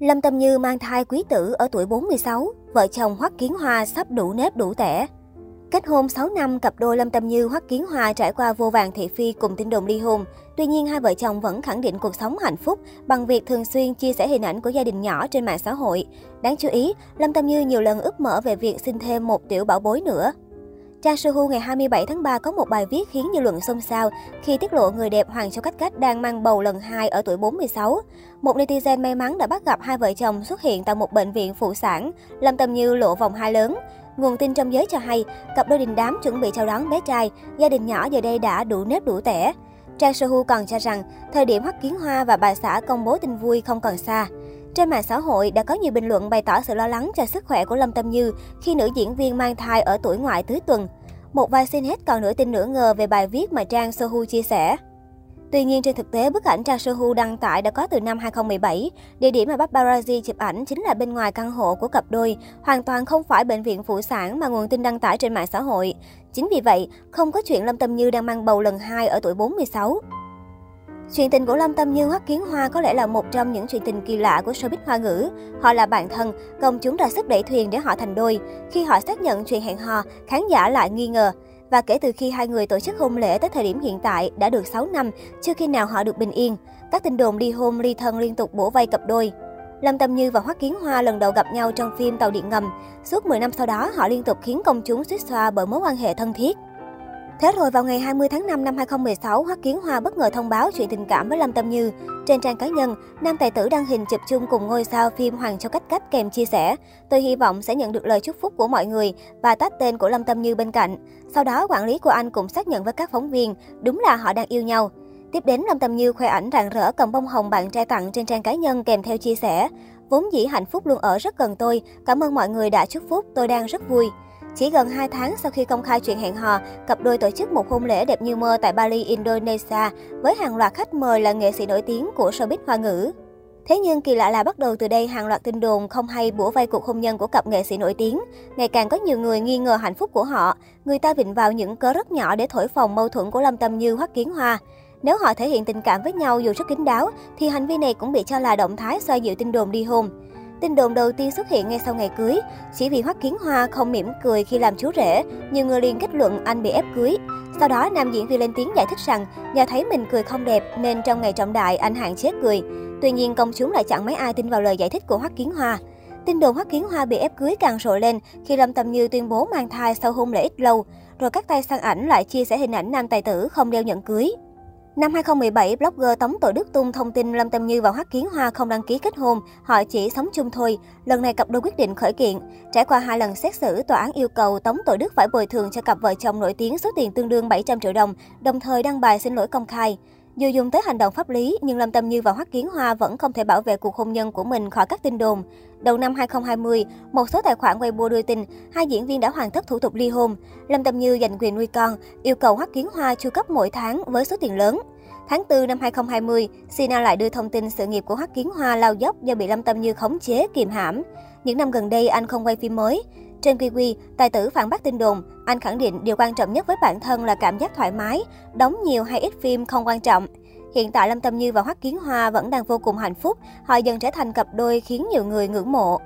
Lâm Tâm Như mang thai quý tử ở tuổi 46, vợ chồng Hoắc Kiến Hoa sắp đủ nếp đủ tẻ. Kết hôn 6 năm, cặp đôi Lâm Tâm Như Hoắc Kiến Hoa trải qua vô vàng thị phi cùng tin đồn ly hôn. Tuy nhiên, hai vợ chồng vẫn khẳng định cuộc sống hạnh phúc bằng việc thường xuyên chia sẻ hình ảnh của gia đình nhỏ trên mạng xã hội. Đáng chú ý, Lâm Tâm Như nhiều lần ước mở về việc sinh thêm một tiểu bảo bối nữa. Trang Suhu ngày 27 tháng 3 có một bài viết khiến dư luận xôn xao khi tiết lộ người đẹp Hoàng Châu Cách Cách đang mang bầu lần 2 ở tuổi 46. Một netizen may mắn đã bắt gặp hai vợ chồng xuất hiện tại một bệnh viện phụ sản, Lâm Tâm Như lộ vòng hai lớn. Nguồn tin trong giới cho hay, cặp đôi đình đám chuẩn bị chào đón bé trai, gia đình nhỏ giờ đây đã đủ nếp đủ tẻ. Trang Sohu còn cho rằng, thời điểm Hoắc Kiến Hoa và bà xã công bố tin vui không còn xa. Trên mạng xã hội đã có nhiều bình luận bày tỏ sự lo lắng cho sức khỏe của Lâm Tâm Như khi nữ diễn viên mang thai ở tuổi ngoại tứ tuần. Một vài xin hết còn nửa tin nửa ngờ về bài viết mà Trang Sohu chia sẻ. Tuy nhiên, trên thực tế, bức ảnh Trang Sohu đăng tải đã có từ năm 2017. Địa điểm mà paparazzi chụp ảnh chính là bên ngoài căn hộ của cặp đôi, hoàn toàn không phải bệnh viện phụ sản mà nguồn tin đăng tải trên mạng xã hội. Chính vì vậy, không có chuyện Lâm Tâm Như đang mang bầu lần 2 ở tuổi 46. Chuyện tình của Lâm Tâm Như Hoắc Kiến Hoa có lẽ là một trong những chuyện tình kỳ lạ của showbiz hoa ngữ. Họ là bạn thân, công chúng ra sức đẩy thuyền để họ thành đôi. Khi họ xác nhận chuyện hẹn hò, khán giả lại nghi ngờ. Và kể từ khi hai người tổ chức hôn lễ tới thời điểm hiện tại đã được 6 năm, chưa khi nào họ được bình yên. Các tin đồn ly hôn, ly thân liên tục bổ vây cặp đôi. Lâm Tâm Như và Hoắc Kiến Hoa lần đầu gặp nhau trong phim Tàu điện ngầm. Suốt 10 năm sau đó, họ liên tục khiến công chúng suýt xoa bởi mối quan hệ thân thiết. Thế rồi vào ngày 20 tháng 5 năm 2016, Hoắc Kiến Hoa bất ngờ thông báo chuyện tình cảm với Lâm Tâm Như. Trên trang cá nhân, nam tài tử đăng hình chụp chung cùng ngôi sao phim Hoàng Châu Cách Cách kèm chia sẻ. Tôi hy vọng sẽ nhận được lời chúc phúc của mọi người và tách tên của Lâm Tâm Như bên cạnh. Sau đó, quản lý của anh cũng xác nhận với các phóng viên, đúng là họ đang yêu nhau. Tiếp đến, Lâm Tâm Như khoe ảnh rạng rỡ cầm bông hồng bạn trai tặng trên trang cá nhân kèm theo chia sẻ. Vốn dĩ hạnh phúc luôn ở rất gần tôi, cảm ơn mọi người đã chúc phúc, tôi đang rất vui. Chỉ gần 2 tháng sau khi công khai chuyện hẹn hò, cặp đôi tổ chức một hôn lễ đẹp như mơ tại Bali, Indonesia với hàng loạt khách mời là nghệ sĩ nổi tiếng của showbiz hoa ngữ. Thế nhưng kỳ lạ là bắt đầu từ đây hàng loạt tin đồn không hay bủa vây cuộc hôn nhân của cặp nghệ sĩ nổi tiếng. Ngày càng có nhiều người nghi ngờ hạnh phúc của họ. Người ta vịnh vào những cớ rất nhỏ để thổi phồng mâu thuẫn của Lâm Tâm Như Hoắc Kiến Hoa. Nếu họ thể hiện tình cảm với nhau dù rất kín đáo, thì hành vi này cũng bị cho là động thái xoa dịu tin đồn ly hôn. Tin đồn đầu tiên xuất hiện ngay sau ngày cưới. Chỉ vì Hoắc Kiến Hoa không mỉm cười khi làm chú rể, nhiều người liền kết luận anh bị ép cưới. Sau đó, nam diễn viên lên tiếng giải thích rằng do thấy mình cười không đẹp nên trong ngày trọng đại anh hạn chế cười. Tuy nhiên, công chúng lại chẳng mấy ai tin vào lời giải thích của Hoắc Kiến Hoa. Tin đồn Hoắc Kiến Hoa bị ép cưới càng rộ lên khi Lâm Tâm Như tuyên bố mang thai sau hôn lễ ít lâu. Rồi các tay săn ảnh lại chia sẻ hình ảnh nam tài tử không đeo nhẫn cưới. Năm 2017, blogger Tống Tội Đức tung thông tin Lâm Tâm Như và Hoắc Kiến Hoa không đăng ký kết hôn, họ chỉ sống chung thôi. Lần này cặp đôi quyết định khởi kiện. Trải qua hai lần xét xử, tòa án yêu cầu Tống Tội Đức phải bồi thường cho cặp vợ chồng nổi tiếng số tiền tương đương 700 triệu đồng, đồng thời đăng bài xin lỗi công khai. Dù dùng tới hành động pháp lý, nhưng Lâm Tâm Như và Hoắc Kiến Hoa vẫn không thể bảo vệ cuộc hôn nhân của mình khỏi các tin đồn. Đầu năm 2020, một số tài khoản Weibo đưa tin hai diễn viên đã hoàn tất thủ tục ly hôn. Lâm Tâm Như giành quyền nuôi con, yêu cầu Hoắc Kiến Hoa chu cấp mỗi tháng với số tiền lớn. Tháng 4 năm 2020, Sina lại đưa thông tin sự nghiệp của Hoắc Kiến Hoa lao dốc do bị Lâm Tâm Như khống chế, kiềm hãm. Những năm gần đây, anh không quay phim mới. Trên QQ, tài tử phản bác tin đồn, anh khẳng định điều quan trọng nhất với bản thân là cảm giác thoải mái, đóng nhiều hay ít phim không quan trọng. Hiện tại Lâm Tâm Như và Hoắc Kiến Hoa vẫn đang vô cùng hạnh phúc, họ dần trở thành cặp đôi khiến nhiều người ngưỡng mộ.